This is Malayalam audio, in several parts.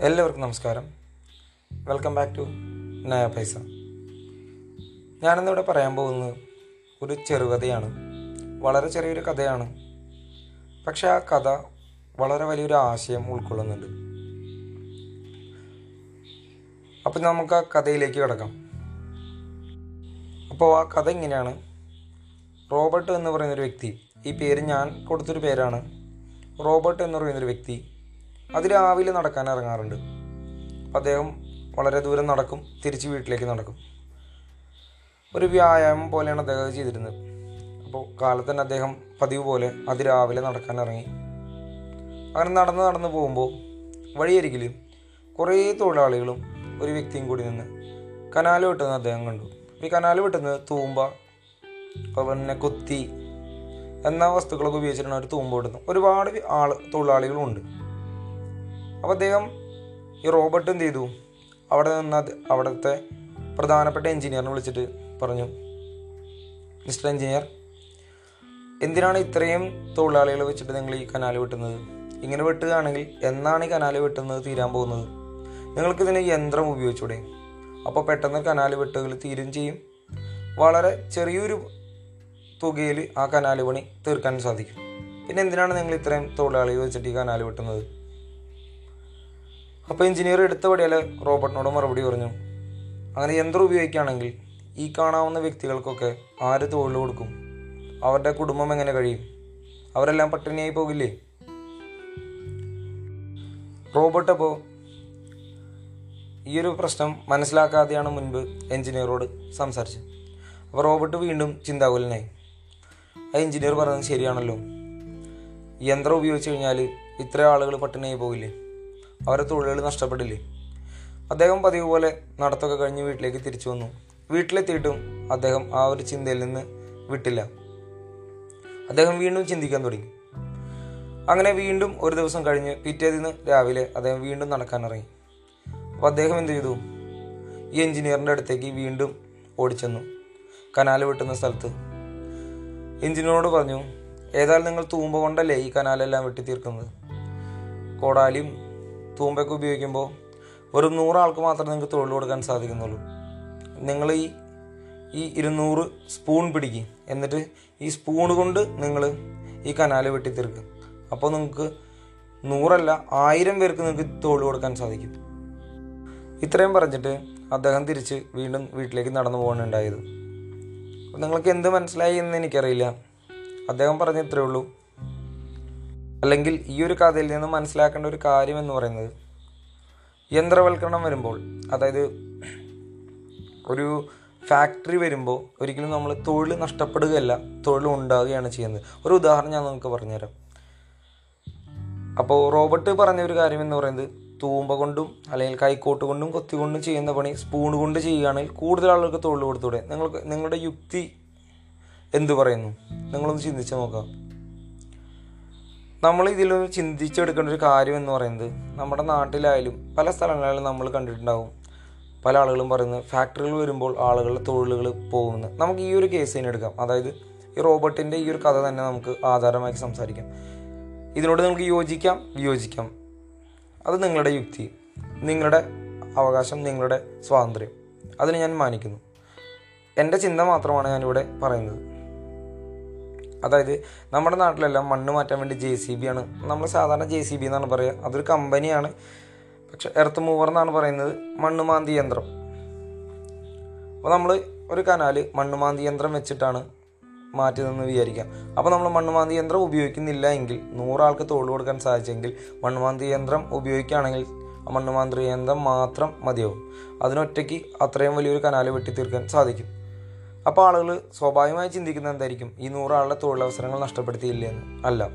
എല്ലാവർക്കും നമസ്കാരം. വെൽക്കം ബാക്ക് ടു നയ പൈസ ഞാനിന്നിവിടെ പറയാൻ പോകുന്നത് ഒരു ചെറുകഥയാണ്. വളരെ ചെറിയൊരു കഥയാണ്. പക്ഷെ ആ കഥ വളരെ വലിയൊരു ആശയം ഉൾക്കൊള്ളുന്നുണ്ട്. അപ്പം നമുക്ക് ആ കഥയിലേക്ക് കിടക്കാം. അപ്പോൾ ആ കഥ ഇങ്ങനെയാണ് റോബർട്ട് എന്ന് പറയുന്നൊരു വ്യക്തി ഈ പേര് ഞാൻ കൊടുത്തൊരു പേരാണ്. റോബർട്ട് എന്ന് പറയുന്നൊരു വ്യക്തി അതിരാവിലെ നടക്കാൻ ഇറങ്ങാറുണ്ട്. അദ്ദേഹം വളരെ ദൂരം നടക്കും തിരിച്ച് വീട്ടിലേക്ക് നടക്കും. ഒരു വ്യായാമം പോലെയാണ് അദ്ദേഹം അത് ചെയ്തിരുന്നത്. അപ്പോൾ കാലത്ത് തന്നെ അദ്ദേഹം പതിവ് പോലെ അതിരാവിലെ നടക്കാൻ ഇറങ്ങി. അങ്ങനെ നടന്ന് നടന്ന് പോകുമ്പോൾ വഴിയരികിൽ കുറേ തൊഴിലാളികളും ഒരു വ്യക്തിയും കൂടി നിന്ന് കനാൽ വെട്ടുന്ന അദ്ദേഹം കണ്ടു. ഈ കനാൽ വെട്ടുന്നത് തൂമ്പ പിന്നെ കുത്തി എന്ന വസ്തുക്കളൊക്കെ ഉപയോഗിച്ചിട്ടാണ് അവർ തൂമ്പ വെട്ടുന്നത്. ഒരുപാട് ആൾ തൊഴിലാളികളുമുണ്ട്. അപ്പോൾ അദ്ദേഹം ഈ റോബർട്ട് എന്ത് ചെയ്തു? അവിടെ നിന്ന് അവിടുത്തെ പ്രധാനപ്പെട്ട എഞ്ചിനീയറിനെ വിളിച്ചിട്ട് പറഞ്ഞു മിസ്റ്റർ എഞ്ചിനീയർ എന്തിനാണ് ഇത്രയും തൊഴിലാളികളെ വെച്ചിട്ട് നിങ്ങൾ ഈ കനാൽ വെട്ടുന്നത്? ഇങ്ങനെ വെട്ടുകയാണെങ്കിൽ എന്നാണ് ഈ കനാൽ വെട്ടുന്നത് തീരാൻ പോകുന്നത്? നിങ്ങൾക്ക് ഇതിന് യന്ത്രം ഉപയോഗിച്ചൂടെ? അപ്പോൾ പെട്ടെന്ന് കനാൽ വെട്ടുകൾ തീരും ചെയ്യും. വളരെ ചെറിയൊരു തുകയിൽ ആ കനാൽ പണി തീർക്കാൻ സാധിക്കും. പിന്നെ എന്തിനാണ് നിങ്ങൾ ഇത്രയും തൊഴിലാളികൾ വെച്ചിട്ട് ഈ കനാൽ വെട്ടുന്നത്? അപ്പോൾ എഞ്ചിനീയർ എടുത്ത പടിയാൽ റോബർട്ടിനോട് മറുപടി പറഞ്ഞു. അങ്ങനെ യന്ത്രം ഉപയോഗിക്കുകയാണെങ്കിൽ ഈ കാണാവുന്ന വ്യക്തികൾക്കൊക്കെ ആര് തൊഴിൽ കൊടുക്കും? അവരുടെ കുടുംബം എങ്ങനെ കഴിയും? അവരെല്ലാം പട്ടിണിയായി പോകില്ലേ? റോബർട്ട് അപ്പോൾ ഈ ഒരു പ്രശ്നം മനസ്സിലാക്കാതെയാണ് മുൻപ് എഞ്ചിനീയറോട് സംസാരിച്ചത്. അപ്പോൾ റോബർട്ട് വീണ്ടും ചിന്താകുലനായി. ആ എഞ്ചിനീയർ പറഞ്ഞത് ശരിയാണല്ലോ. യന്ത്രം ഉപയോഗിച്ച് കഴിഞ്ഞാൽ ഇത്ര ആളുകൾ പട്ടിണിയായി പോകില്ലേ? അവരെ തൊഴിലുകൾ നഷ്ടപ്പെടില്ലേ? അദ്ദേഹം പതിവ് പോലെ നടത്തൊക്കെ കഴിഞ്ഞ് വീട്ടിലേക്ക് തിരിച്ചു വന്നു. വീട്ടിലെത്തിയിട്ടും അദ്ദേഹം ആ ഒരു ചിന്തയിൽ നിന്ന് വിട്ടില്ല. അദ്ദേഹം വീണ്ടും ചിന്തിക്കാൻ തുടങ്ങി. അങ്ങനെ വീണ്ടും ഒരു ദിവസം കഴിഞ്ഞ് പിറ്റേ ദിനം രാവിലെ അദ്ദേഹം വീണ്ടും നടക്കാൻ ഇറങ്ങി. അപ്പോൾ അദ്ദേഹം എന്ത് ചെയ്തു? ഈ എഞ്ചിനീയറിന്റെ അടുത്തേക്ക് വീണ്ടും ഓടിച്ചെന്നു. കനാൽ വെട്ടുന്ന സ്ഥലത്ത്. എഞ്ചിനീയറോട് പറഞ്ഞു ഏതായാലും നിങ്ങൾ തൂമ്പ കൊണ്ടല്ലേ ഈ കനാലെല്ലാം വെട്ടി തീർക്കുന്നത് കോടാലിയും തൂമ്പയൊക്കെ ഉപയോഗിക്കുമ്പോൾ വെറും നൂറാൾക്ക് മാത്രമേ നിങ്ങൾക്ക് തൊഴിൽ കൊടുക്കാൻ സാധിക്കുന്നുള്ളൂ. നിങ്ങൾ ഈ ഈ ഇരുന്നൂറ് സ്പൂൺ പിടിക്കും. എന്നിട്ട് ഈ സ്പൂൺ കൊണ്ട് നിങ്ങൾ ഈ കനാല് വെട്ടി തീർക്കും അപ്പോൾ നിങ്ങൾക്ക് നൂറല്ല ആയിരം പേർക്ക് നിങ്ങൾക്ക് തൊഴിൽ കൊടുക്കാൻ സാധിക്കും. ഇത്രയും പറഞ്ഞിട്ട് അദ്ദേഹം തിരിച്ച് വീണ്ടും വീട്ടിലേക്ക് നടന്നു പോകാനുണ്ടായത്. നിങ്ങൾക്ക് എന്ത് മനസ്സിലായി എന്ന് എനിക്കറിയില്ല. അദ്ദേഹം പറഞ്ഞ ഇത്രയേ ഉള്ളൂ. അല്ലെങ്കിൽ ഈ ഒരു കഥയിൽ നിന്ന് മനസ്സിലാക്കേണ്ട ഒരു കാര്യം എന്ന് പറയുന്നത് യന്ത്രവൽക്കരണം വരുമ്പോൾ അതായത് ഒരു ഫാക്ടറി വരുമ്പോൾ ഒരിക്കലും നമ്മൾ തൊഴിൽ നഷ്ടപ്പെടുകയല്ല തൊഴിൽ ഉണ്ടാവുകയാണ് ചെയ്യുന്നത്. ഒരു ഉദാഹരണം ഞാൻ നിങ്ങൾക്ക് പറഞ്ഞുതരാം. അപ്പോൾ റോബർട്ട് പറഞ്ഞ ഒരു കാര്യം എന്ന് പറയുന്നത് തൂമ്പ കൊണ്ടും അല്ലെങ്കിൽ കൈക്കോട്ട് കൊണ്ടും കൊത്തി കൊണ്ടും ചെയ്യുന്ന പണി സ്പൂൺ കൊണ്ട് ചെയ്യുകയാണെങ്കിൽ കൂടുതൽ ആളുകൾക്ക് തൊഴിൽ കൊടുത്തൂടെ? നിങ്ങൾക്ക് നിങ്ങളുടെ യുക്തി എന്തു പറയുന്നു? നിങ്ങളൊന്ന് ചിന്തിച്ച് നോക്കാം. നമ്മൾ ഇതിൽ ചിന്തിച്ചെടുക്കേണ്ട ഒരു കാര്യം എന്ന് പറയുന്നത് നമ്മുടെ നാട്ടിലായാലും പല സ്ഥലങ്ങളിലും നമ്മൾ കണ്ടിട്ടുണ്ടാവും. പല ആളുകളും പറയുന്നത് ഫാക്ടറികൾ വരുമ്പോൾ ആളുകളുടെ തൊഴിലുകൾ പോകുന്നത് നമുക്ക് ഈ ഒരു കേസ് തന്നെ എടുക്കാം. അതായത് ഈ റോബോട്ടിന്റെ ഈ ഒരു കഥ തന്നെ നമുക്ക് ആധാരമാക്കി സംസാരിക്കാം. ഇതിനോട് നിങ്ങൾക്ക് യോജിക്കാം വിയോജിക്കാം. അത് നിങ്ങളുടെ യുക്തി നിങ്ങളുടെ അവകാശം നിങ്ങളുടെ സ്വാതന്ത്ര്യം. അതിന് ഞാൻ മാനിക്കുന്നു. എന്റെ ചിന്ത മാത്രമാണ് ഞാനിവിടെ പറയുന്നത്. അതായത് നമ്മുടെ നാട്ടിലെല്ലാം മണ്ണ് മാറ്റാൻ വേണ്ടി ജെ സി ബി ആണ്. നമ്മൾ സാധാരണ ജെ സി ബി എന്നാണ് പറയുക അതൊരു കമ്പനിയാണ് പക്ഷെ എർത്ത് മൂവർ എന്നാണ് പറയുന്നത് മണ്ണ് മാന്തി യന്ത്രം. അപ്പോൾ നമ്മൾ ഒരു കനാല് മണ്ണ് മാന്തി യന്ത്രം വെച്ചിട്ടാണ് മാറ്റിയതെന്ന് വിചാരിക്കാം. അപ്പോൾ നമ്മൾ മണ്ണ് മാന്തി യന്ത്രം ഉപയോഗിക്കുന്നില്ല എങ്കിൽ നൂറാൾക്ക് തോൾ കൊടുക്കാൻ സാധിച്ചെങ്കിൽ മണ്ണ് മാന്തി യന്ത്രം ഉപയോഗിക്കുകയാണെങ്കിൽ ആ മണ്ണ് മാന്തി യന്ത്രം മാത്രം മതിയാവും. അതിനൊറ്റയ്ക്ക് അത്രയും വലിയൊരു കനാല് വെട്ടി തീർക്കാൻ സാധിക്കും. അപ്പോൾ ആളുകൾ സ്വാഭാവികമായി ചിന്തിക്കുന്നത് എന്തായിരിക്കും? ഈ നൂറാളുടെ തൊഴിലവസരങ്ങൾ നഷ്ടപ്പെടുത്തിയില്ല എന്ന് അല്ല.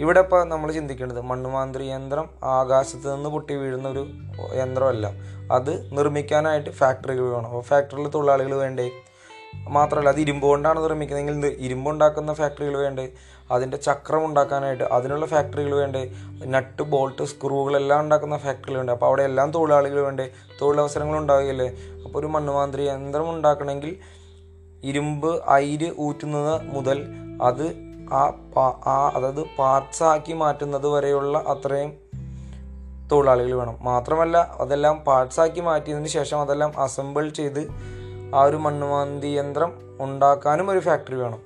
ഇവിടെ ഇപ്പോൾ നമ്മൾ ചിന്തിക്കേണ്ടത് മണ്ണുമാന്ത്രി യന്ത്രം ആകാശത്ത് നിന്ന് പൊട്ടി വീഴുന്ന ഒരു യന്ത്രമല്ല. അത് നിർമ്മിക്കാനായിട്ട് ഫാക്ടറികൾ വേണം. അപ്പോൾ ഫാക്ടറിയിൽ തൊഴിലാളികൾ വേണ്ടേ? മാത്രമല്ല അത് ഇരുമ്പ് കൊണ്ടാണ് നിർമ്മിക്കുന്നതെങ്കിൽ ഇരുമ്പ് ഉണ്ടാക്കുന്ന ഫാക്ടറികൾ വേണ്ടേ? അതിന്റെ ചക്രം ഉണ്ടാക്കാനായിട്ട് അതിനുള്ള ഫാക്ടറികൾ വേണ്ടേ? നട്ട് ബോൾട്ട് സ്ക്രൂകളെല്ലാം ഉണ്ടാക്കുന്ന ഫാക്ടറികൾ വേണ്ടേ? അപ്പോൾ അവിടെ എല്ലാം തൊഴിലാളികൾ വേണ്ടേ? തൊഴിലവസരങ്ങൾ ഉണ്ടാവുകയല്ലേ? അപ്പോൾ ഒരു മണ്ണുമാന്ത്രി യന്ത്രം ഉണ്ടാക്കണമെങ്കിൽ ഇരുമ്പ് അയിര് ഊറ്റുന്നത് മുതൽ അത് ആ ആ അതായത് പാർട്സാക്കി മാറ്റുന്നത് വരെയുള്ള അത്രയും തൊഴിലാളികൾ വേണം. മാത്രമല്ല അതെല്ലാം പാർട്സാക്കി മാറ്റിയതിന് ശേഷം അതെല്ലാം അസംബിൾ ചെയ്ത് ആ ഒരു മണ്ണുമാന്തി യന്ത്രം ഉണ്ടാക്കാനും ഒരു ഫാക്ടറി വേണം.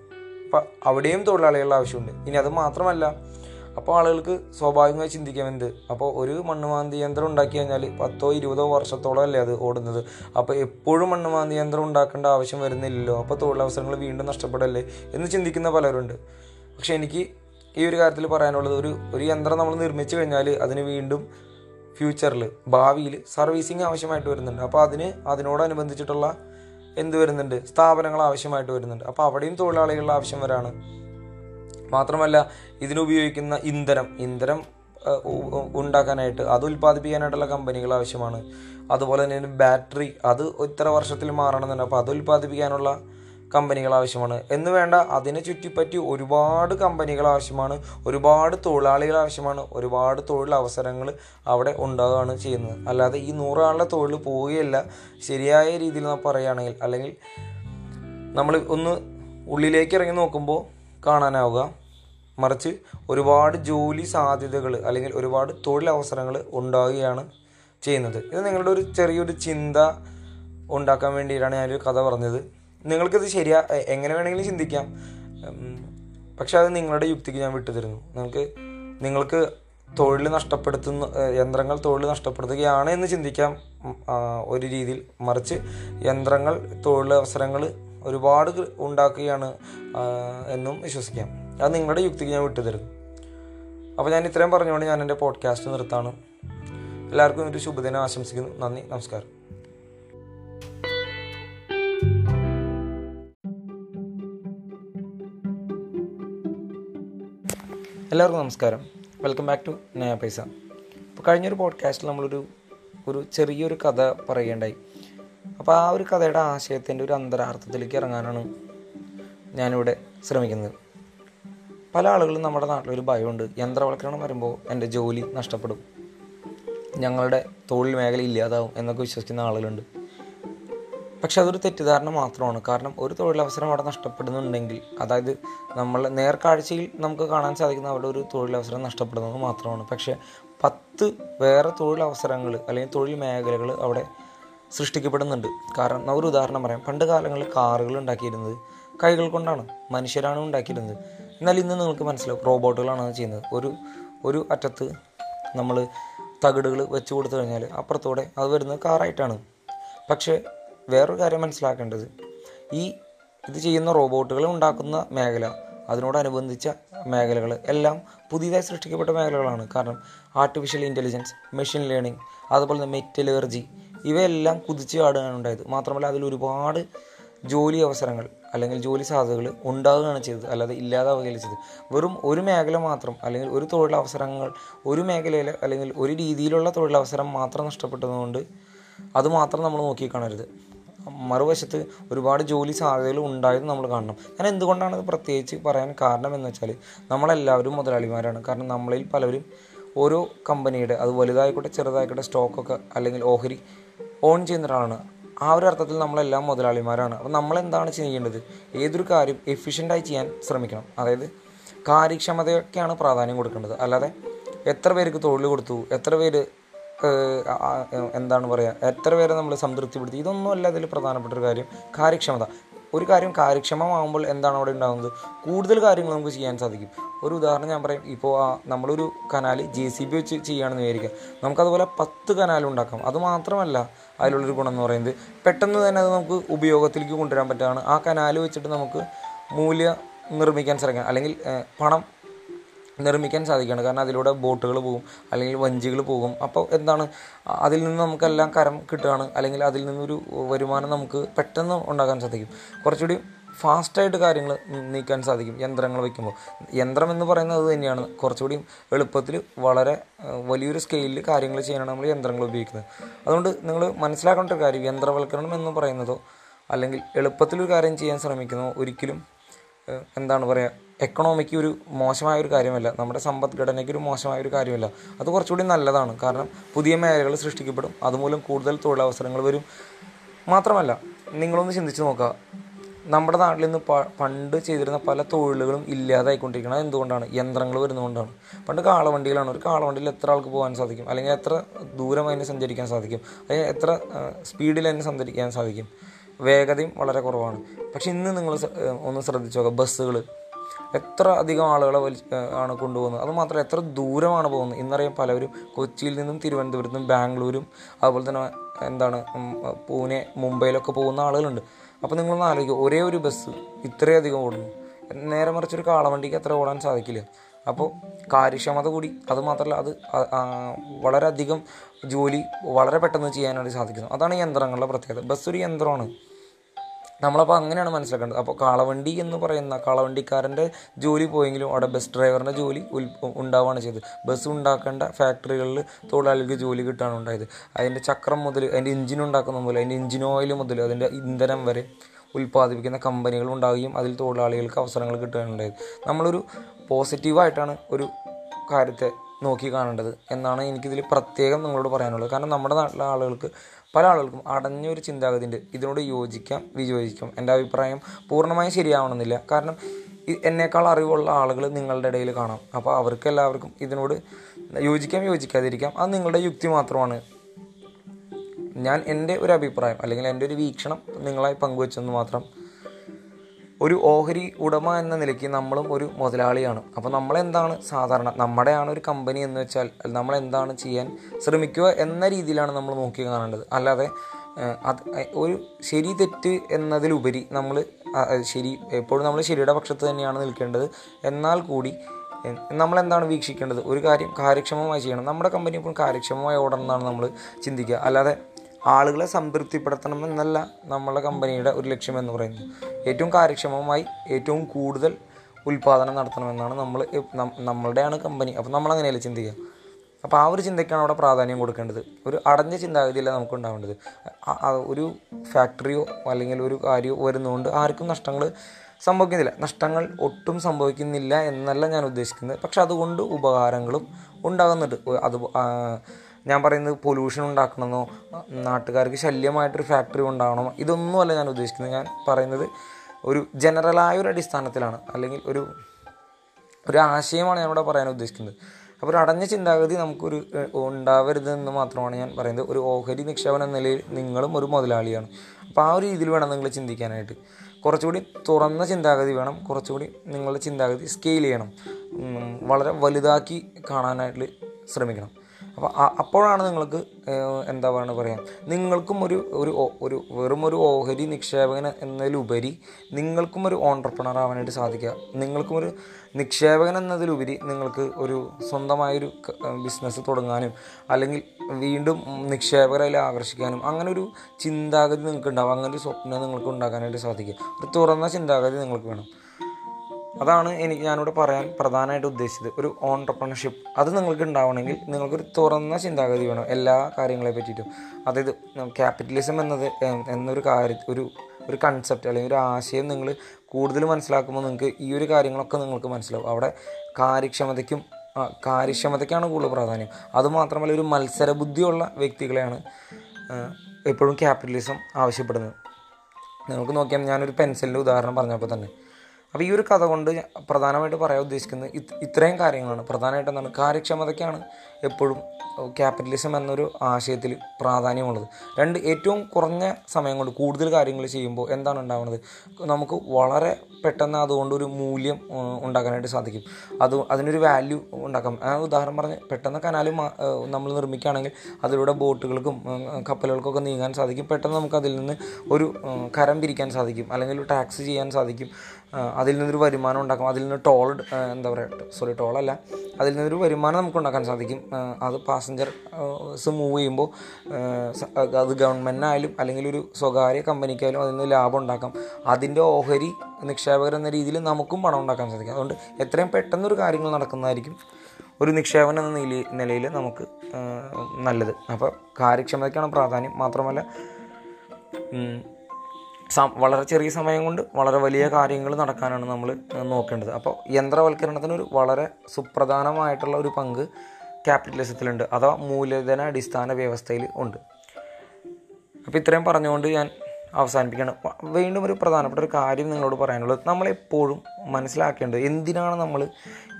അപ്പം അവിടെയും തൊഴിലാളികളുടെ ആവശ്യമുണ്ട്. ഇനി അത് മാത്രമല്ല അപ്പോൾ ആളുകൾക്ക് സ്വാഭാവികമായി ചിന്തിക്കാം എന്ത്? അപ്പോൾ ഒരു മണ്ണുമാന്തി യന്ത്രം ഉണ്ടാക്കി കഴിഞ്ഞാൽ പത്തോ ഇരുപതോ വർഷത്തോളം അല്ലേ അത് ഓടുന്നത്? അപ്പോൾ എപ്പോഴും മണ്ണുമാന്തി യന്ത്രം ഉണ്ടാക്കേണ്ട ആവശ്യം വരുന്നില്ലല്ലോ? അപ്പോൾ തൊഴിലവസരങ്ങൾ വീണ്ടും നഷ്ടപ്പെടല്ലേ എന്ന് ചിന്തിക്കുന്ന പലരുണ്ട്. പക്ഷേ എനിക്ക് ഈ ഒരു കാര്യത്തിൽ പറയാനുള്ളത് ഒരു ഒരു യന്ത്രം നമ്മൾ നിർമ്മിച്ചു കഴിഞ്ഞാൽ അതിന് വീണ്ടും ഫ്യൂച്ചറിൽ ഭാവിയിൽ സർവീസിങ് ആവശ്യമായിട്ട് വരുന്നുണ്ട്. അപ്പോൾ അതിന് അതിനോടനുബന്ധിച്ചിട്ടുള്ള എന്ത് വരുന്നുണ്ട്? സ്ഥാപനങ്ങൾ ആവശ്യമായിട്ട് വരുന്നുണ്ട്. അപ്പോൾ അവിടെയും തൊഴിലാളികളുടെ ആവശ്യം വരാണ്. മാത്രമല്ല ഇതിനുപയോഗിക്കുന്ന ഇന്ധനം ഇന്ധനം ഉണ്ടാക്കാനായിട്ട് അത് ഉൽപ്പാദിപ്പിക്കാനായിട്ടുള്ള കമ്പനികൾ ആവശ്യമാണ്. അതുപോലെ തന്നെ ബാറ്ററി അത് ഇത്ര വർഷത്തിൽ മാറണമെന്നുണ്ട് അപ്പോൾ അത് ഉൽപ്പാദിപ്പിക്കാനുള്ള കമ്പനികൾ ആവശ്യമാണ്. എന്ന് വേണ്ട അതിനെ ചുറ്റിപ്പറ്റി ഒരുപാട് കമ്പനികൾ ആവശ്യമാണ് ഒരുപാട് തൊഴിലാളികൾ ആവശ്യമാണ് ഒരുപാട് തൊഴിലവസരങ്ങൾ അവിടെ ഉണ്ടാവുകയാണ് ചെയ്യുന്നത്. അല്ലാതെ ഈ നൂറാളുടെ തൊഴിൽ പോവുകയല്ല. ശരിയായ രീതിയിൽ നാം പറയുകയാണെങ്കിൽ അല്ലെങ്കിൽ നമ്മൾ ഒന്ന് ഉള്ളിലേക്ക് ഇറങ്ങി നോക്കുമ്പോൾ കാണാനാവുക. മറിച്ച് ഒരുപാട് ജോലി സാധ്യതകൾ അല്ലെങ്കിൽ ഒരുപാട് തൊഴിലവസരങ്ങൾ ഉണ്ടാവുകയാണ് ചെയ്യുന്നത്. ഇത് നിങ്ങളുടെ ഒരു ചെറിയൊരു ചിന്ത ഉണ്ടാക്കാൻ വേണ്ടിയിട്ടാണ് ഞാനൊരു കഥ പറഞ്ഞത്. നിങ്ങൾക്കിത് ശരിയാ എങ്ങനെ വേണമെങ്കിലും ചിന്തിക്കാം. പക്ഷെ അത് നിങ്ങളുടെ യുക്തിക്ക് ഞാൻ വിട്ടുതരുന്നു. നിങ്ങൾക്ക് നിങ്ങൾക്ക് തൊഴിൽ നഷ്ടപ്പെടുത്തുന്ന യന്ത്രങ്ങൾ തൊഴിൽ നഷ്ടപ്പെടുത്തുകയാണ് എന്ന് ചിന്തിക്കാം. ഒരു രീതിയിൽ മറിച്ച് യന്ത്രങ്ങൾ തൊഴിലവസരങ്ങൾ ഒരുപാട് ഉണ്ടാക്കുകയാണ് എന്നും വിശ്വസിക്കാം. അത് നിങ്ങളുടെ യുക്തിക്ക് ഞാൻ വിട്ടുതരുന്നു അപ്പോൾ ഞാൻ ഇത്രയും പറഞ്ഞുകൊണ്ട് ഞാൻ എന്റെ പോഡ്കാസ്റ്റ് നിർത്താണ്. എല്ലാവർക്കും ഒരു ശുഭദിനം ആശംസിക്കുന്നു. നന്ദി നമസ്കാരം. എല്ലാവർക്കും നമസ്കാരം. വെൽക്കം ബാക്ക് ടു നയ പൈസ. അപ്പോൾ കഴിഞ്ഞൊരു പോഡ്കാസ്റ്റിൽ നമ്മളൊരു ഒരു ചെറിയൊരു കഥ പറയുകയുണ്ടായി. അപ്പോൾ ആ ഒരു കഥയുടെ ആശയത്തിന്റെ ഒരു അന്തരാർത്ഥത്തിലേക്ക് ഇറങ്ങാനാണ് ഞാനിവിടെ ശ്രമിക്കുന്നത്. പല ആളുകളും നമ്മുടെ നാട്ടിലൊരു ഭയമുണ്ട്. യന്ത്രവൽക്കരണം വരുമ്പോൾ എന്റെ ജോലി നഷ്ടപ്പെടും. ഞങ്ങളുടെ തൊഴിൽ മേഖല ഇല്ലാതാവും എന്നൊക്കെ വിശ്വസിക്കുന്ന ആളുകളുണ്ട്. പക്ഷെ അതൊരു തെറ്റിദ്ധാരണ മാത്രമാണ്. കാരണം ഒരു തൊഴിലവസരം അവിടെ നഷ്ടപ്പെടുന്നുണ്ടെങ്കിൽ അതായത് നമ്മൾ നേർക്കാഴ്ചയിൽ നമുക്ക് കാണാൻ സാധിക്കുന്ന അവിടെ ഒരു തൊഴിലവസരം നഷ്ടപ്പെടുന്നത് മാത്രമാണ്. പക്ഷേ പത്ത് വേറെ തൊഴിലവസരങ്ങൾ അല്ലെങ്കിൽ തൊഴിൽ മേഖലകൾ അവിടെ സൃഷ്ടിക്കപ്പെടുന്നുണ്ട്. കാരണം ഒരു ഉദാഹരണം പറയാം. പണ്ട് കാലങ്ങളിൽ കാറുകൾ ഉണ്ടാക്കിയിരുന്നത് കൈകൾ കൊണ്ടാണ് മനുഷ്യരാണ് ഉണ്ടാക്കിയിരുന്നത്. എന്നാൽ ഇന്ന് നിങ്ങൾക്ക് മനസ്സിലാവും റോബോട്ടുകളാണ് അത് ചെയ്യുന്നത്. ഒരു ഒരു അറ്റത്ത് നമ്മൾ തകിടുകൾ വെച്ച് കൊടുത്തു കഴിഞ്ഞാൽ അപ്പുറത്തൂടെ അത് വരുന്നത് കാറായിട്ടാണ്. പക്ഷേ വേറൊരു കാര്യം മനസ്സിലാക്കേണ്ടത്. ഈ ഇത് ചെയ്യുന്ന റോബോട്ടുകൾ ഉണ്ടാക്കുന്ന മേഖല അതിനോടനുബന്ധിച്ച മേഖലകൾ എല്ലാം പുതിയതായി സൃഷ്ടിക്കപ്പെട്ട മേഖലകളാണ്. കാരണം ആർട്ടിഫിഷ്യൽ ഇന്റലിജൻസ് മെഷീൻ ലേണിംഗ് അതുപോലെ തന്നെ മെറ്റലർജി ഇവയെല്ലാം കുതിച്ചു ചാടുകയാണ് ഉണ്ടായത്. മാത്രമല്ല അതിൽ ഒരുപാട് ജോലി അവസരങ്ങൾ അല്ലെങ്കിൽ ജോലി സാധ്യതകൾ ഉണ്ടാവുകയാണ് ചെയ്തത് അല്ലാതെ ഇല്ലാതാവുകയല്ല ചെയ്തത്. വെറും ഒരു മേഖല മാത്രം അല്ലെങ്കിൽ ഒരു തൊഴിലവസരങ്ങൾ ഒരു മേഖലയിൽ അല്ലെങ്കിൽ ഒരു രീതിയിലുള്ള തൊഴിലവസരം മാത്രം നഷ്ടപ്പെട്ടതുകൊണ്ട് അത് മാത്രം നമ്മൾ നോക്കിക്കാണരുത് മറുവശത്ത് ഒരുപാട് ജോലി സാധ്യതകൾ ഉണ്ടായത് നമ്മൾ കാണണം. ഞാൻ എന്തുകൊണ്ടാണ് ഇത് പ്രത്യേകിച്ച് പറയാൻ കാരണം എന്ന് വെച്ചാൽ നമ്മളെല്ലാവരും മുതലാളിമാരാണ്. കാരണം നമ്മളിൽ പലരും ഓരോ കമ്പനിയുടെ അത് വലുതായിക്കോട്ടെ ചെറുതായിക്കോട്ടെ സ്റ്റോക്കൊക്കെ അല്ലെങ്കിൽ ഓഹരി ഓൺ ചെയ്യുന്ന ഒരാളാണ്. ആ ഒരു അർത്ഥത്തിൽ നമ്മളെല്ലാം മുതലാളിമാരാണ്. അപ്പോൾ നമ്മൾ എന്താണ് ചെയ്യേണ്ടത്? ഏതൊരു കാര്യം എഫിഷ്യന്റായി ചെയ്യാൻ ശ്രമിക്കണം. അതായത് കാര്യക്ഷമതയൊക്കെയാണ് പ്രാധാന്യം കൊടുക്കേണ്ടത്. അല്ലാതെ എത്ര പേർക്ക് തൊഴിൽ കൊടുത്തു? എത്ര പേര് എന്താണ് പറയുക എത്ര പേരെ നമ്മൾ സംതൃപ്തിപ്പെടുത്തി? ഇതൊന്നും അല്ല അതിൽ പ്രധാനപ്പെട്ട ഒരു കാര്യം. കാര്യക്ഷമത. ഒരു കാര്യം കാര്യക്ഷമമാകുമ്പോൾ എന്താണ് അവിടെ ഉണ്ടാകുന്നത്? കൂടുതൽ കാര്യങ്ങൾ നമുക്ക് ചെയ്യാൻ സാധിക്കും. ഒരു ഉദാഹരണം ഞാൻ പറയും. ഇപ്പോൾ നമ്മളൊരു കനാൽ ജെ സി ബി വെച്ച് ചെയ്യുകയാണെന്ന് വിചാരിക്കുക. നമുക്കതുപോലെ പത്ത് കനാൽ ഉണ്ടാക്കാം. അത് മാത്രമല്ല അതിലുള്ളൊരു ഗുണം എന്ന് പറയുന്നത്. പെട്ടെന്ന് തന്നെ അത് നമുക്ക് ഉപയോഗത്തിലേക്ക് കൊണ്ടുവരാൻ പറ്റുകയാണ് ആ കനാൽ വെച്ചിട്ട് നമുക്ക് മൂല്യം നിർമ്മിക്കാൻ ശ്രമിക്കാം. അല്ലെങ്കിൽ പണം നിർമ്മിക്കാൻ സാധിക്കുകയാണ്. കാരണം അതിലൂടെ ബോട്ടുകൾ പോകും അല്ലെങ്കിൽ വഞ്ചികൾ പോകും. അപ്പോൾ എന്താണ്? അതിൽ നിന്ന് നമുക്കെല്ലാം കരം കിട്ടുകയാണ്. അല്ലെങ്കിൽ അതിൽ നിന്നൊരു വരുമാനം നമുക്ക് പെട്ടെന്ന് ഉണ്ടാക്കാൻ സാധിക്കും. കുറച്ചുകൂടി ഫാസ്റ്റായിട്ട് കാര്യങ്ങൾ നീക്കാൻ സാധിക്കും യന്ത്രങ്ങൾ വയ്ക്കുമ്പോൾ. യന്ത്രം എന്ന് പറയുന്നത് അത് തന്നെയാണ്. കുറച്ചുകൂടി എളുപ്പത്തിൽ വളരെ വലിയൊരു സ്കെയിലിൽ കാര്യങ്ങൾ ചെയ്യാനാണ് നമ്മൾ യന്ത്രങ്ങൾ ഉപയോഗിക്കുന്നത്. അതുകൊണ്ട് നിങ്ങൾ മനസ്സിലാക്കേണ്ട ഒരു കാര്യം യന്ത്രവൽക്കരണം എന്ന് പറയുന്നതോ അല്ലെങ്കിൽ എളുപ്പത്തിലൊരു കാര്യം ചെയ്യാൻ ശ്രമിക്കുന്നതോ ഒരിക്കലും എന്താണ് പറയുക എക്കണോമിക്ക് ഒരു മോശമായ ഒരു കാര്യമല്ല. നമ്മുടെ സമ്പദ്ഘടനയ്ക്ക് ഒരു മോശമായ ഒരു കാര്യമല്ല. അത് കുറച്ചുകൂടി നല്ലതാണ്. കാരണം പുതിയ മേഖലകൾ സൃഷ്ടിക്കപ്പെടും. അതുമൂലം കൂടുതൽ തൊഴിലവസരങ്ങൾ വരും. മാത്രമല്ല നിങ്ങളൊന്ന് ചിന്തിച്ച് നോക്കുക. നമ്മുടെ നാട്ടിൽ നിന്ന് പണ്ട് ചെയ്തിരുന്ന പല തൊഴിലുകളും ഇല്ലാതായിക്കൊണ്ടിരിക്കുന്നത് എന്തുകൊണ്ടാണ്? യന്ത്രങ്ങൾ വരുന്നതുകൊണ്ടാണ്. പണ്ട് കാളവണ്ടികളാണ് ഒരു കാളവണ്ടിയിൽ എത്ര ആൾക്ക് പോകാൻ സാധിക്കും? അല്ലെങ്കിൽ എത്ര ദൂരം അതിനെ സഞ്ചരിക്കാൻ സാധിക്കും? അല്ലെങ്കിൽ എത്ര സ്പീഡിൽ അതിനെ സഞ്ചരിക്കാൻ സാധിക്കും? വേഗതയും വളരെ കുറവാണ്. പക്ഷെ ഇന്ന് നിങ്ങൾ ഒന്ന് ശ്രദ്ധിച്ചു നോക്കുക ബസ്സുകൾ എത്ര അധികം ആളുകളെ വലി ആണ് കൊണ്ടുപോകുന്നത്. അതുമാത്രമല്ല എത്ര ദൂരമാണ് പോകുന്നത്. ഇന്നറിയാം പലവരും കൊച്ചിയിൽ നിന്നും തിരുവനന്തപുരത്തും ബാംഗ്ലൂരും അതുപോലെ തന്നെ എന്താണ് പൂനെ മുംബൈയിലൊക്കെ പോകുന്ന ആളുകളുണ്ട്. അപ്പോൾ നിങ്ങളൊന്ന് ആലോചിക്കുക ഒരേ ഒരു ബസ് ഇത്രയധികം ഓടുന്നു. നേരെ മറിച്ച് ഒരു കാളവണ്ടിക്ക് അത്ര ഓടാൻ സാധിക്കില്ല. അപ്പോൾ കാര്യക്ഷമത കൂടി. അതുമാത്രമല്ല അത് വളരെയധികം ജോലി വളരെ പെട്ടെന്ന് ചെയ്യാനായിട്ട് സാധിക്കുന്നു. അതാണ് യന്ത്രങ്ങളുടെ പ്രത്യേകത. ബസ് ഒരു യന്ത്രമാണ്. നമ്മളപ്പോൾ അങ്ങനെയാണ് മനസ്സിലാക്കേണ്ടത്. അപ്പോൾ കാളവണ്ടി എന്ന് പറയുന്ന കാളവണ്ടിക്കാരന്റെ ജോലി പോയെങ്കിലും അവിടെ ബസ് ഡ്രൈവറിന്റെ ജോലി ഉൽ ഉണ്ടാവുകയാണ് ചെയ്തത്. ബസ് ഉണ്ടാക്കേണ്ട ഫാക്ടറികളിൽ തൊഴിലാളികൾക്ക് ജോലി കിട്ടുകയാണ് ഉണ്ടായത്. അതിന്റെ ചക്രം മുതൽ അതിന്റെ എഞ്ചിൻ ഉണ്ടാക്കുന്ന മുതൽ അതിന്റെ എഞ്ചിൻ ഓയിൽ മുതൽ അതിന്റെ ഇന്ധനം വരെ ഉൽപ്പാദിപ്പിക്കുന്ന കമ്പനികൾ ഉണ്ടാവുകയും അതിൽ തൊഴിലാളികൾക്ക് അവസരങ്ങൾ കിട്ടുകയാണ് ഉണ്ടായത്. നമ്മളൊരു പോസിറ്റീവായിട്ടാണ് ഒരു കാര്യത്തെ നോക്കി കാണേണ്ടത് എന്നാണ് എനിക്കിതിൽ പ്രത്യേകം നിങ്ങളോട് പറയാനുള്ളത്. കാരണം നമ്മുടെ നാട്ടിലെ ആളുകൾക്ക് പല ആളുകൾക്കും അടഞ്ഞൊരു ചിന്താഗതി ഉണ്ട് ഇതിനോട് യോജിക്കാം വിയോജിക്കാം. എന്റെ അഭിപ്രായം പൂർണമായും ശരിയാവണമെന്നില്ല. കാരണം എന്നേക്കാൾ അറിവുള്ള ആളുകൾ നിങ്ങളുടെ ഇടയിൽ കാണാം. അപ്പോൾ അവർക്ക് എല്ലാവർക്കും ഇതിനോട് യോജിക്കാം യോജിക്കാതിരിക്കാം. അത് നിങ്ങളുടെ യുക്തി മാത്രമാണ്. ഞാൻ എന്റെ ഒരു അഭിപ്രായം അല്ലെങ്കിൽ എന്റെ ഒരു വീക്ഷണം നിങ്ങളായി പങ്കുവെച്ചെന്ന് മാത്രം ഒരു ഓഹരി ഉടമ എന്ന നിലയ്ക്ക് നമ്മളും ഒരു മുതലാളിയാണ്. അപ്പോൾ നമ്മളെന്താണ് സാധാരണ നമ്മുടെയാണ് ഒരു കമ്പനി എന്ന് വെച്ചാൽ നമ്മൾ എന്താണ് ചെയ്യാൻ ശ്രമിക്കുക എന്ന രീതിയിലാണ് നമ്മൾ നോക്കി കാണേണ്ടത്. അല്ലാതെ അത് ഒരു ശരി തെറ്റ് എന്നതിലുപരി നമ്മൾ ശരി എപ്പോഴും നമ്മൾ ശരിയുടെ പക്ഷത്ത് തന്നെയാണ് നിൽക്കേണ്ടത്. എന്നാൽ കൂടി നമ്മൾ നമ്മളെന്താണ് വീക്ഷിക്കേണ്ടത്? ഒരു കാര്യം കാര്യക്ഷമമായി ചെയ്യണം. നമ്മുടെ കമ്പനി ഇപ്പോൾ കാര്യക്ഷമമായി ഓടണം എന്നാണ് നമ്മൾ ചിന്തിക്കുക. അല്ലാതെ ആളുകളെ സംതൃപ്തിപ്പെടുത്തണം എന്നല്ല നമ്മളെ കമ്പനിയുടെ ഒരു ലക്ഷ്യം എന്ന് പറയുന്നത്. ഏറ്റവും കാര്യക്ഷമമായി ഏറ്റവും കൂടുതൽ ഉൽപ്പാദനം നടത്തണമെന്നാണ് നമ്മൾ നമ്മളുടെയാണ് കമ്പനി. അപ്പോൾ നമ്മൾ അങ്ങനെയല്ലേ ചിന്തിക്കുക അപ്പോൾ ആ ഒരു ചിന്തയ്ക്കാണ് അവിടെ പ്രാധാന്യം കൊടുക്കേണ്ടത്. ഒരു അടഞ്ഞ ചിന്താഗതിയല്ല നമുക്ക് ഉണ്ടാവേണ്ടത്. ഒരു ഫാക്ടറിയോ അല്ലെങ്കിൽ ഒരു കാര്യമോ വരുന്നതുകൊണ്ട് ആർക്കും നഷ്ടങ്ങൾ സംഭവിക്കുന്നില്ല. നഷ്ടങ്ങൾ ഒട്ടും സംഭവിക്കുന്നില്ല എന്നല്ല ഞാൻ ഉദ്ദേശിക്കുന്നത്. പക്ഷെ അതുകൊണ്ട് ഉപകാരങ്ങളും ഉണ്ടാകുന്നുണ്ട്. അത് ഞാൻ പറയുന്നത് പൊല്യൂഷൻ ഉണ്ടാക്കണമെന്നോ നാട്ടുകാർക്ക് ശല്യമായിട്ടൊരു ഫാക്ടറി ഉണ്ടാകണമോ ഇതൊന്നുമല്ല ഞാൻ ഉദ്ദേശിക്കുന്നത്. ഞാൻ പറയുന്നത് ഒരു ജനറലായ ഒരു അടിസ്ഥാനത്തിലാണ്. അല്ലെങ്കിൽ ഒരു ഒരു ആശയമാണ് ഞാനിവിടെ പറയാൻ ഉദ്ദേശിക്കുന്നത്. അപ്പോൾ ഒരു അടഞ്ഞ ചിന്താഗതി നമുക്കൊരു ഉണ്ടാവരുതെന്ന് മാത്രമാണ് ഞാൻ പറയുന്നത്. ഒരു ഓഹരി നിക്ഷേപം എന്ന നിലയിൽ നിങ്ങളും ഒരു മുതലാളിയാണ്. അപ്പോൾ ആ ഒരു രീതിയിൽ വേണം നിങ്ങൾ ചിന്തിക്കാനായിട്ട്. കുറച്ചുകൂടി തുറന്ന ചിന്താഗതി വേണം. കുറച്ചുകൂടി നിങ്ങളുടെ ചിന്താഗതി സ്കെയിൽ ചെയ്യണം. വളരെ വലുതാക്കി കാണാനായിട്ട് ശ്രമിക്കണം. അപ്പോൾ അപ്പോഴാണ് നിങ്ങൾക്ക് എന്താ പറയുക പറയാം? നിങ്ങൾക്കും ഒരു ഒരു ഒരു വെറും ഒരു ഓഹരി നിക്ഷേപകൻ എന്നതിലുപരി നിങ്ങൾക്കും ഒരു ഓണ്ടർപ്രണർ ആവാനായിട്ട് സാധിക്കുക. നിങ്ങൾക്കും ഒരു നിക്ഷേപകൻ എന്നതിലുപരി നിങ്ങൾക്ക് ഒരു സ്വന്തമായൊരു ബിസിനസ് തുടങ്ങാനും അല്ലെങ്കിൽ വീണ്ടും നിക്ഷേപകരെ ആകർഷിക്കാനും അങ്ങനെ ഒരു ചിന്താഗതി നിങ്ങൾക്ക് ഉണ്ടാവും അങ്ങനെ ഒരു സ്വപ്നം നിങ്ങൾക്ക് ഉണ്ടാക്കാനായിട്ട് സാധിക്കുക. ഒരു തുറന്ന ചിന്താഗതി നിങ്ങൾക്ക് വേണം. അതാണ് എനിക്ക് ഞാനിവിടെ പറയാൻ പ്രധാനമായിട്ട് ഉദ്ദേശിച്ചത്. ഒരു ഓൺടർപ്രണർഷിപ്പ് അത് നിങ്ങൾക്ക് ഉണ്ടാവണമെങ്കിൽ നിങ്ങൾക്കൊരു തുറന്ന ചിന്താഗതി വേണം എല്ലാ കാര്യങ്ങളെ പറ്റിയിട്ടും. അതായത് ക്യാപിറ്റലിസം എന്നത് എന്നൊരു കാര്യ ഒരു ഒരു കൺസെപ്റ്റ് അല്ലെങ്കിൽ ഒരു ആശയം നിങ്ങൾ കൂടുതൽ മനസ്സിലാക്കുമ്പോൾ നിങ്ങൾക്ക് ഈ ഒരു കാര്യങ്ങളൊക്കെ നിങ്ങൾക്ക് മനസ്സിലാവും. അവിടെ കാര്യക്ഷമതയ്ക്കും കാര്യക്ഷമതയ്ക്കാണ് കൂടുതൽ പ്രാധാന്യം. അതുമാത്രമല്ല ഒരു മത്സരബുദ്ധിയുള്ള വ്യക്തികളെയാണ് എപ്പോഴും ക്യാപിറ്റലിസം ആവശ്യപ്പെടുന്നത്. നിങ്ങൾക്ക് നോക്കിയാൽ ഞാനൊരു പെൻസിലിന്റെ ഉദാഹരണം പറഞ്ഞപ്പോൾ തന്നെ അപ്പോൾ ഈ ഒരു കഥ കൊണ്ട് പ്രധാനമായിട്ട് പറയാൻ ഉദ്ദേശിക്കുന്നത് ഇത്രയും കാര്യങ്ങളാണ്. പ്രധാനമായിട്ട് എന്താണ്? കാര്യക്ഷമതയ്ക്കാണ്. എപ്പോഴും ക്യാപിറ്റലിസം എന്നൊരു ആശയത്തിൽ പ്രാധാന്യമുള്ളത്. രണ്ട് ഏറ്റവും കുറഞ്ഞ സമയം കൊണ്ട് കൂടുതൽ കാര്യങ്ങൾ ചെയ്യുമ്പോൾ എന്താണ് ഉണ്ടാകുന്നത് നമുക്ക് വളരെ പെട്ടെന്ന് അതുകൊണ്ട് ഒരു മൂല്യം ഉണ്ടാക്കാനായിട്ട് സാധിക്കും. അത് അതിനൊരു വാല്യൂ ഉണ്ടാക്കാം. ആ ഉദാഹരണം പറഞ്ഞ് പെട്ടെന്ന് കനാല് നമ്മൾ നിർമ്മിക്കുകയാണെങ്കിൽ അതിലൂടെ ബോട്ടുകൾക്കും കപ്പലുകൾക്കൊക്കെ നീങ്ങാൻ സാധിക്കും. പെട്ടെന്ന് നമുക്ക് അതിൽ നിന്ന് ഒരു കരം പിരിക്കാൻ സാധിക്കും. അല്ലെങ്കിൽ ടാക്സ് ചെയ്യാൻ സാധിക്കും. അതിൽ നിന്നൊരു വരുമാനം ഉണ്ടാക്കാം. അതിൽ നിന്ന് ടോൾ എന്താ പറയുക സോറി ടോളല്ല അതിൽ നിന്നൊരു വരുമാനം നമുക്ക് ഉണ്ടാക്കാൻ സാധിക്കും. അത് പാസഞ്ചർസ് മൂവ് ചെയ്യുമ്പോൾ അത് ഗവൺമെന്റിനായാലും അല്ലെങ്കിൽ ഒരു സ്വകാര്യ കമ്പനിക്കായാലും അതിൽ നിന്ന് ലാഭം ഉണ്ടാക്കാം. അതിന്റെ ഓഹരി നിക്ഷേപകർ എന്ന രീതിയിൽ നമുക്കും പണം ഉണ്ടാക്കാൻ സാധിക്കും. അതുകൊണ്ട് എത്രയും പെട്ടെന്നൊരു കാര്യങ്ങൾ നടക്കുന്നതായിരിക്കും ഒരു നിക്ഷേപം എന്ന നില നിലയിൽ നമുക്ക് നല്ലത്. അപ്പോൾ കാര്യക്ഷമതയ്ക്കാണ് പ്രാധാന്യം. മാത്രമല്ല വളരെ ചെറിയ സമയം കൊണ്ട് വളരെ വലിയ കാര്യങ്ങൾ നടക്കാനാണ് നമ്മൾ നോക്കേണ്ടത്. അപ്പോൾ യന്ത്രവൽക്കരണത്തിന് ഒരു വളരെ സുപ്രധാനമായിട്ടുള്ള ഒരു പങ്ക് ക്യാപിറ്റലിസത്തിലുണ്ട് അഥവാ മൂലധന അടിസ്ഥാന വ്യവസ്ഥയിൽ ഉണ്ട്. അപ്പോൾ ഇത്രയും പറഞ്ഞുകൊണ്ട് ഞാൻ അവസാനിപ്പിക്കുകയാണ്. വീണ്ടും ഒരു പ്രധാനപ്പെട്ട ഒരു കാര്യം നിങ്ങളോട് പറയാനുള്ളത്. നമ്മളെപ്പോഴും മനസ്സിലാക്കേണ്ടത് എന്തിനാണ് നമ്മൾ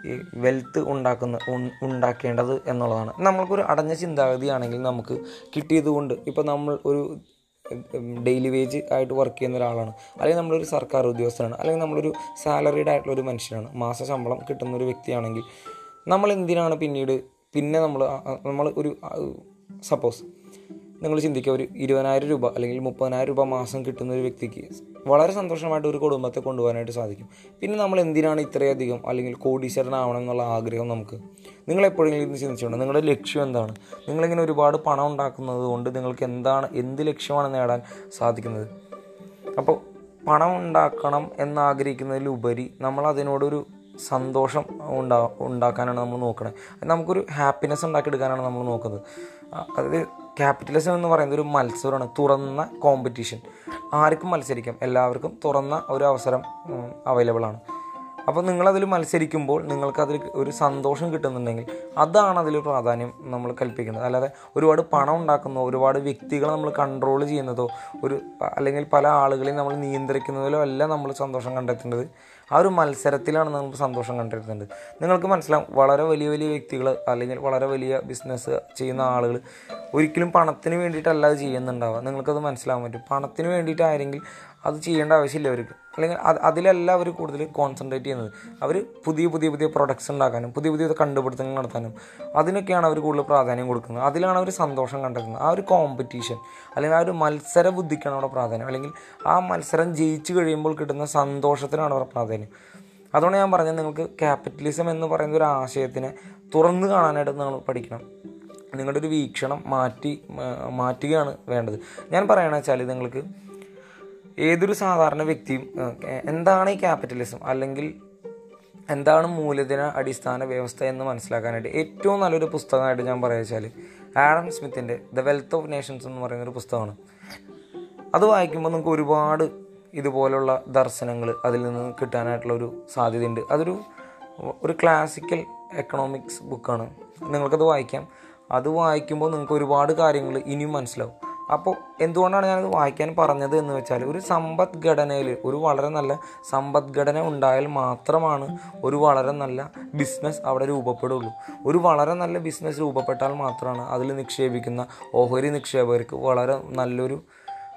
ഈ വെൽത്ത് ഉണ്ടാക്കുന്ന ഉണ്ടാക്കേണ്ടത് എന്നുള്ളതാണ്. നമ്മൾക്കൊരു അടഞ്ഞ ചിന്താഗതിയാണെങ്കിൽ നമുക്ക് കിട്ടിയത് കൊണ്ട് ഇപ്പോൾ നമ്മൾ ഒരു ഡെയിലി വേജ് ആയിട്ട് വർക്ക് ചെയ്യുന്ന ഒരാളാണ്. അല്ലെങ്കിൽ നമ്മളൊരു സർക്കാർ ഉദ്യോഗസ്ഥനാണ്. അല്ലെങ്കിൽ നമ്മളൊരു സാലറീഡ് ആയിട്ടുള്ള ഒരു മനുഷ്യനാണ്. മാസ ശമ്പളം കിട്ടുന്ന ഒരു വ്യക്തിയാണെങ്കിൽ നമ്മൾ എന്തിനാണ് പിന്നീട് പിന്നെ നമ്മൾ നമ്മൾ ഒരു സപ്പോസ് നിങ്ങൾ ചിന്തിക്കുക ഒരു ഇരുപതിനായിരം രൂപ അല്ലെങ്കിൽ മുപ്പതിനായിരം രൂപ മാസം കിട്ടുന്ന ഒരു വ്യക്തിക്ക് വളരെ സന്തോഷമായിട്ട് ഒരു കുടുംബത്തെ കൊണ്ടുപോകാനായിട്ട് സാധിക്കും. പിന്നെ നമ്മൾ എന്തിനാണ് ഇത്രയധികം അല്ലെങ്കിൽ കോടീശ്വരനാവണം എന്നുള്ള ആഗ്രഹം നമുക്ക്? നിങ്ങൾ എപ്പോഴെങ്കിലും ഇത് ചിന്തിച്ചിട്ടുണ്ടോ? നിങ്ങളുടെ ലക്ഷ്യം എന്താണ്? നിങ്ങളിങ്ങനെ ഒരുപാട് പണം ഉണ്ടാക്കുന്നത് കൊണ്ട് നിങ്ങൾക്ക് എന്താണ് എന്ത് ലക്ഷ്യമാണ് നേടാൻ സാധിക്കുന്നത്? അപ്പോൾ പണം ഉണ്ടാക്കണം എന്നാഗ്രഹിക്കുന്നതിലുപരി നമ്മൾ അതിനോടൊരു സന്തോഷം ഉണ്ടാ ഉണ്ടാക്കാനാണ് നമ്മൾ നോക്കുന്നത് നമുക്കൊരു ഹാപ്പിനെസ് ഉണ്ടാക്കിയെടുക്കാനാണ് നമ്മൾ നോക്കുന്നത്. അതായത് അത് ക്യാപിറ്റലിസം എന്ന് പറയുന്നത് ഒരു മത്സരമാണ് തുറന്ന കോമ്പറ്റീഷൻ ആർക്കും മത്സരിക്കാം എല്ലാവർക്കും തുറന്ന ഒരു അവസരം അവൈലബിൾ ആണ്. അപ്പോൾ നിങ്ങളതിൽ മത്സരിക്കുമ്പോൾ നിങ്ങൾക്കതിൽ ഒരു സന്തോഷം കിട്ടുന്നുണ്ടെങ്കിൽ അതാണ് അതിൽ പ്രാധാന്യം നമ്മൾ കൽപ്പിക്കുന്നത്. അല്ലാതെ ഒരുപാട് പണം ഉണ്ടാക്കുന്നോ ഒരുപാട് വ്യക്തികളെ നമ്മൾ കൺട്രോൾ ചെയ്യുന്നതോ ഒരു അല്ലെങ്കിൽ പല ആളുകളെയും നമ്മൾ നിയന്ത്രിക്കുന്നതിലോ അല്ല നമ്മൾ സന്തോഷം കണ്ടെത്തേണ്ടത്. ആ ഒരു മത്സരത്തിലാണ് നമ്മൾ സന്തോഷം കണ്ടിരുന്നത് നിങ്ങൾക്ക് മനസ്സിലാവും വളരെ വലിയ വലിയ വ്യക്തികൾ അല്ലെങ്കിൽ വളരെ വലിയ ബിസിനസ് ചെയ്യുന്ന ആളുകൾ ഒരിക്കലും പണത്തിന് വേണ്ടിയിട്ടല്ല അത് ചെയ്യുന്നുണ്ടാവുക. നിങ്ങൾക്കത് മനസ്സിലാവാൻ പറ്റും. പണത്തിന് വേണ്ടിയിട്ടായിരുന്നെങ്കിൽ അത് ചെയ്യേണ്ട ആവശ്യമില്ല അവർക്ക്. അല്ലെങ്കിൽ അത് അതിലല്ല അവർ കൂടുതൽ കോൺസെൻട്രേറ്റ് ചെയ്യുന്നത്. അവർ പുതിയ പുതിയ പുതിയ പ്രൊഡക്ട്സ് ഉണ്ടാക്കാനും പുതിയ പുതിയ കണ്ടുപിടുത്തങ്ങൾ നടത്താനും അതിനൊക്കെയാണ് അവർ കൂടുതൽ പ്രാധാന്യം കൊടുക്കുന്നത്. അതിലാണ് അവർ സന്തോഷം കണ്ടെത്തുന്നത്. ആ ഒരു കോമ്പറ്റീഷൻ അല്ലെങ്കിൽ ആ ഒരു മത്സര ബുദ്ധിക്കാണ് അവിടെ പ്രാധാന്യം. അല്ലെങ്കിൽ ആ മത്സരം ജയിച്ചു കഴിയുമ്പോൾ കിട്ടുന്ന സന്തോഷത്തിനാണ് അവിടെ പ്രാധാന്യം. അതുകൊണ്ട് ഞാൻ പറഞ്ഞത് നിങ്ങൾക്ക് ക്യാപിറ്റലിസം എന്ന് പറയുന്ന ഒരു ആശയത്തിനെ തുറന്നു കാണാനായിട്ട് നിങ്ങൾ പഠിക്കണം. നിങ്ങളുടെ ഒരു വീക്ഷണം മാറ്റി മാറ്റുകയാണ് വേണ്ടത്. ഞാൻ പറയണ വെച്ചാൽ നിങ്ങൾക്ക് ഏതൊരു സാധാരണ വ്യക്തിയും എന്താണ് ഈ ക്യാപിറ്റലിസം അല്ലെങ്കിൽ എന്താണ് മൂലധന അടിസ്ഥാന വ്യവസ്ഥ എന്ന് മനസ്സിലാക്കാനായിട്ട് ഏറ്റവും നല്ലൊരു പുസ്തകമായിട്ട് ഞാൻ പറയുക വെച്ചാൽ ആഡം സ്മിത്തിന്റെ ദ വെൽത്ത് ഓഫ് നേഷൻസ് എന്ന് പറയുന്ന ഒരു പുസ്തകമാണ്. അത് വായിക്കുമ്പോൾ നമുക്ക് ഒരുപാട് ഇതുപോലുള്ള ദർശനങ്ങൾ അതിൽ നിന്ന് കിട്ടാനായിട്ടുള്ള ഒരു സാധ്യതയുണ്ട്. അതൊരു ഒരു ക്ലാസിക്കൽ എക്കണോമിക്സ് ബുക്കാണ് നിങ്ങൾക്കത് വായിക്കാം. അത് വായിക്കുമ്പോൾ നിങ്ങൾക്ക് ഒരുപാട് കാര്യങ്ങൾ ഇനിയും മനസ്സിലാവും. അപ്പോൾ എന്തുകൊണ്ടാണ് ഞാനത് വായിക്കാൻ പറഞ്ഞത് എന്ന് വെച്ചാൽ ഒരു സമ്പദ്ഘടനയിൽ ഒരു വളരെ നല്ല സമ്പദ്ഘടന ഉണ്ടായാൽ മാത്രമാണ് ഒരു വളരെ നല്ല ബിസിനസ് അവിടെ രൂപപ്പെടുള്ളൂ. ഒരു വളരെ നല്ല ബിസിനസ് രൂപപ്പെട്ടാൽ മാത്രമാണ് അതിൽ നിക്ഷേപിക്കുന്ന ഓഹരി നിക്ഷേപകർക്ക് വളരെ നല്ലൊരു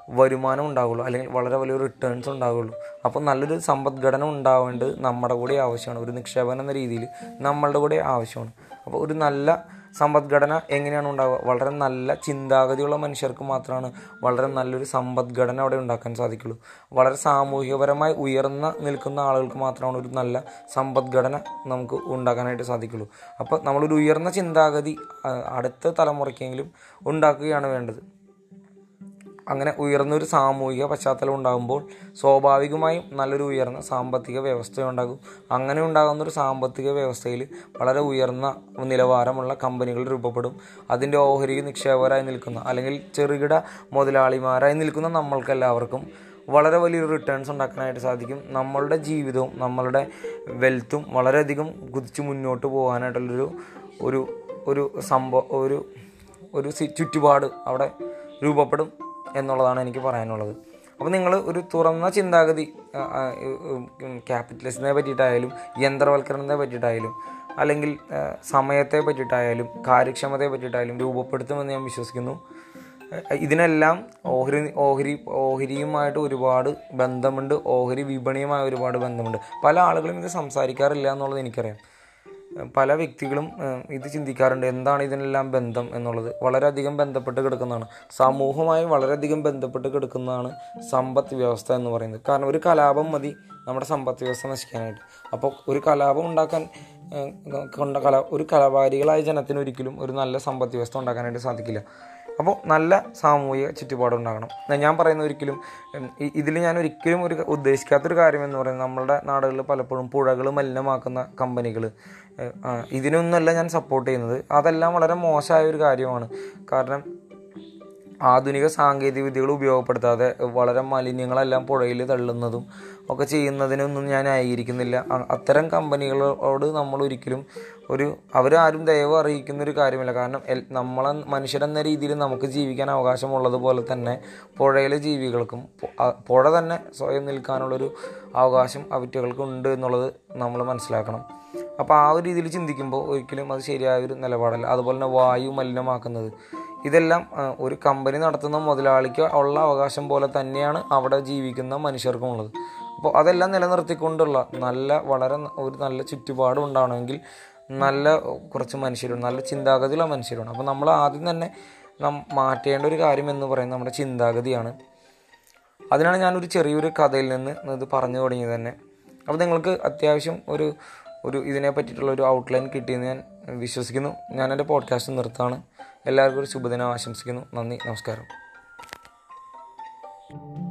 വരുമാനം ഉണ്ടാവുള്ളൂ. അല്ലെങ്കിൽ വളരെ വലിയ റിട്ടേൺസ് ഉണ്ടാവുള്ളൂ. അപ്പോൾ നല്ലൊരു സമ്പദ്ഘടന ഉണ്ടാവേണ്ടത് നമ്മുടെ കൂടെ ആവശ്യമാണ്. ഒരു നിക്ഷേപകൻ എന്ന രീതിയിൽ നമ്മളുടെ കൂടെ ആവശ്യമാണ്. അപ്പോൾ ഒരു നല്ല സമ്പദ്ഘടന എങ്ങനെയാണ് ഉണ്ടാവുക? വളരെ നല്ല ചിന്താഗതിയുള്ള മനുഷ്യർക്ക് മാത്രമാണ് വളരെ നല്ലൊരു സമ്പദ്ഘടന അവിടെ ഉണ്ടാക്കാൻ സാധിക്കുള്ളൂ. വളരെ സാമൂഹികപരമായി ഉയർന്ന നിൽക്കുന്ന ആളുകൾക്ക് മാത്രമാണ് ഒരു നല്ല സമ്പദ്ഘടന നമുക്ക് ഉണ്ടാക്കാനായിട്ട് സാധിക്കുള്ളൂ. അപ്പോൾ നമ്മളൊരു ഉയർന്ന ചിന്താഗതി അടുത്ത തലമുറയ്ക്കെങ്കിലും ഉണ്ടാക്കുകയാണ് വേണ്ടത്. അങ്ങനെ ഉയർന്നൊരു സാമൂഹിക പശ്ചാത്തലം ഉണ്ടാകുമ്പോൾ സ്വാഭാവികമായും നല്ലൊരു ഉയർന്ന സാമ്പത്തിക വ്യവസ്ഥ ഉണ്ടാകും അങ്ങനെ ഉണ്ടാകുന്ന ഒരു സാമ്പത്തിക വ്യവസ്ഥയിൽ വളരെ ഉയർന്ന നിലവാരമുള്ള കമ്പനികൾ രൂപപ്പെടും. അതിന്റെ ഓഹരി നിക്ഷേപകരായി നിൽക്കുന്ന അല്ലെങ്കിൽ ചെറുകിട മുതലാളിമാരായി നിൽക്കുന്ന നമ്മൾക്കെല്ലാവർക്കും വളരെ വലിയൊരു റിട്ടേൺസ് ഉണ്ടാക്കാനായിട്ട് സാധിക്കും. നമ്മളുടെ ജീവിതവും നമ്മളുടെ വെൽത്തും വളരെയധികം കുതിച്ച് മുന്നോട്ട് പോകാനായിട്ടുള്ളൊരു ഒരു ഒരു സംഭവം ഒരു ഒരു ചുറ്റുപാട് അവിടെ രൂപപ്പെടും. എന്നുള്ളതാണ് എനിക്ക് പറയാനുള്ളത്. അപ്പോൾ നിങ്ങൾ ഒരു തുറന്ന ചിന്താഗതി ക്യാപിറ്റലിസത്തിനെ പറ്റിയിട്ടായാലും യന്ത്രവൽക്കരണത്തെ പറ്റിയിട്ടായാലും അല്ലെങ്കിൽ സമയത്തെ പറ്റിയിട്ടായാലും കാര്യക്ഷമതയെ പറ്റിയിട്ടായാലും രൂപപ്പെടുത്തുമെന്ന് ഞാൻ വിശ്വസിക്കുന്നു. ഇതിനെല്ലാം ഓഹരി ഓഹരി ഓഹരിയുമായിട്ട് ഒരുപാട് ബന്ധമുണ്ട് ഓഹരി വിപണിയുമായി ഒരുപാട് ബന്ധമുണ്ട്. പല ആളുകളും ഇത് സംസാരിക്കാറില്ല എന്നുള്ളത് എനിക്കറിയാം. പല വ്യക്തികളും ഇത് ചിന്തിക്കാറുണ്ട് എന്താണ് ഇതിനെല്ലാം ബന്ധം എന്നുള്ളത്. വളരെയധികം ബന്ധപ്പെട്ട് കിടക്കുന്നതാണ്. സമൂഹമായി വളരെയധികം ബന്ധപ്പെട്ട് കിടക്കുന്നതാണ് സമ്പദ് വ്യവസ്ഥ എന്ന് പറയുന്നത്. കാരണം ഒരു കലാപം മതി നമ്മുടെ സമ്പദ് വ്യവസ്ഥ നശിക്കാനായിട്ട്. അപ്പോൾ ഒരു കലാപം ഉണ്ടാക്കാൻ കല ഒരു കലാപാരികളായ ജനത്തിന് ഒരിക്കലും ഒരു നല്ല സമ്പദ് വ്യവസ്ഥ ഉണ്ടാക്കാനായിട്ട് സാധിക്കില്ല. അപ്പോൾ നല്ല സാമൂഹിക ചുറ്റുപാടുണ്ടാകണം. ഞാൻ- പറയുന്ന ഒരിക്കലും ഇതിൽ ഞാൻ ഒരിക്കലും ഒരു ഉദ്ദേശിക്കാത്തൊരു കാര്യം എന്ന് പറയുന്നത് നമ്മളുടെ നാടുകളിൽ പലപ്പോഴും പുഴകൾ മലിനമാക്കുന്ന കമ്പനികൾ ഇതിനൊന്നുമല്ല ഞാൻ സപ്പോർട്ട് ചെയ്യുന്നത്. അതെല്ലാം വളരെ മോശമായ ഒരു കാര്യമാണ്. കാരണം ആധുനിക സാങ്കേതിക വിദ്യകൾ ഉപയോഗപ്പെടുത്താതെ വളരെ മലിന്യങ്ങളെല്ലാം പുഴയിൽ തള്ളുന്നതും ഒക്കെ ചെയ്യുന്നതിനൊന്നും ഞാൻ ആയിരിക്കുന്നില്ല അത്തരം കമ്പനികളോട് നമ്മൾ ഒരിക്കലും ഒരു അവരാരും ദയവ് അറിയിക്കുന്ന ഒരു കാര്യമില്ല. കാരണം നമ്മളെ മനുഷ്യരെന്ന രീതിയിൽ നമുക്ക് ജീവിക്കാൻ അവകാശമുള്ളതുപോലെ തന്നെ പുഴയിലെ ജീവികൾക്കും പുഴ തന്നെ സ്വയം നിൽക്കാനുള്ളൊരു അവകാശം അവറ്റകൾക്ക് ഉണ്ട് എന്നുള്ളത് നമ്മൾ മനസ്സിലാക്കണം. അപ്പോൾ ആ ഒരു രീതിയിൽ ചിന്തിക്കുമ്പോൾ ഒരിക്കലും അത് ശരിയായ ഒരു നിലപാടല്ല. അതുപോലെ തന്നെ വായു മലിനമാക്കുന്നത്. ഇതെല്ലാം ഒരു കമ്പനി നടത്തുന്ന മുതലാളിക്ക് ഉള്ള അവകാശം പോലെ തന്നെയാണ് അവിടെ ജീവിക്കുന്ന മനുഷ്യർക്കും ഉള്ളത്. അപ്പോൾ അതെല്ലാം നിലനിർത്തിക്കൊണ്ടുള്ള നല്ല വളരെ ഒരു നല്ല ചുറ്റുപാടും ഉണ്ടാവണമെങ്കിൽ നല്ല കുറച്ച് മനുഷ്യരുണ്ട് നല്ല ചിന്താഗതിയുള്ള മനുഷ്യരുണ്ട്. അപ്പോൾ നമ്മൾ ആദ്യം തന്നെ നം മാറ്റേണ്ട ഒരു കാര്യം എന്ന് പറയുന്നത് നമ്മുടെ ചിന്താഗതിയാണ്. അതിനാണ് ഞാനൊരു ചെറിയൊരു കഥയിൽ നിന്ന് ഇത് പറഞ്ഞു തുടങ്ങിയത് തന്നെ. അപ്പോൾ നിങ്ങൾക്ക് അത്യാവശ്യം ഒരു ഒരു ഇതിനെ പറ്റിയിട്ടുള്ള ഒരു ഔട്ട്ലൈൻ കിട്ടിയെന്ന് ഞാൻ വിശ്വസിക്കുന്നു. ഞാൻ എന്റെ പോഡ്കാസ്റ്റ് നിർത്താണ്. എല്ലാവർക്കും ഒരു ശുഭദിനം ആശംസിക്കുന്നു. നന്ദി നമസ്കാരം.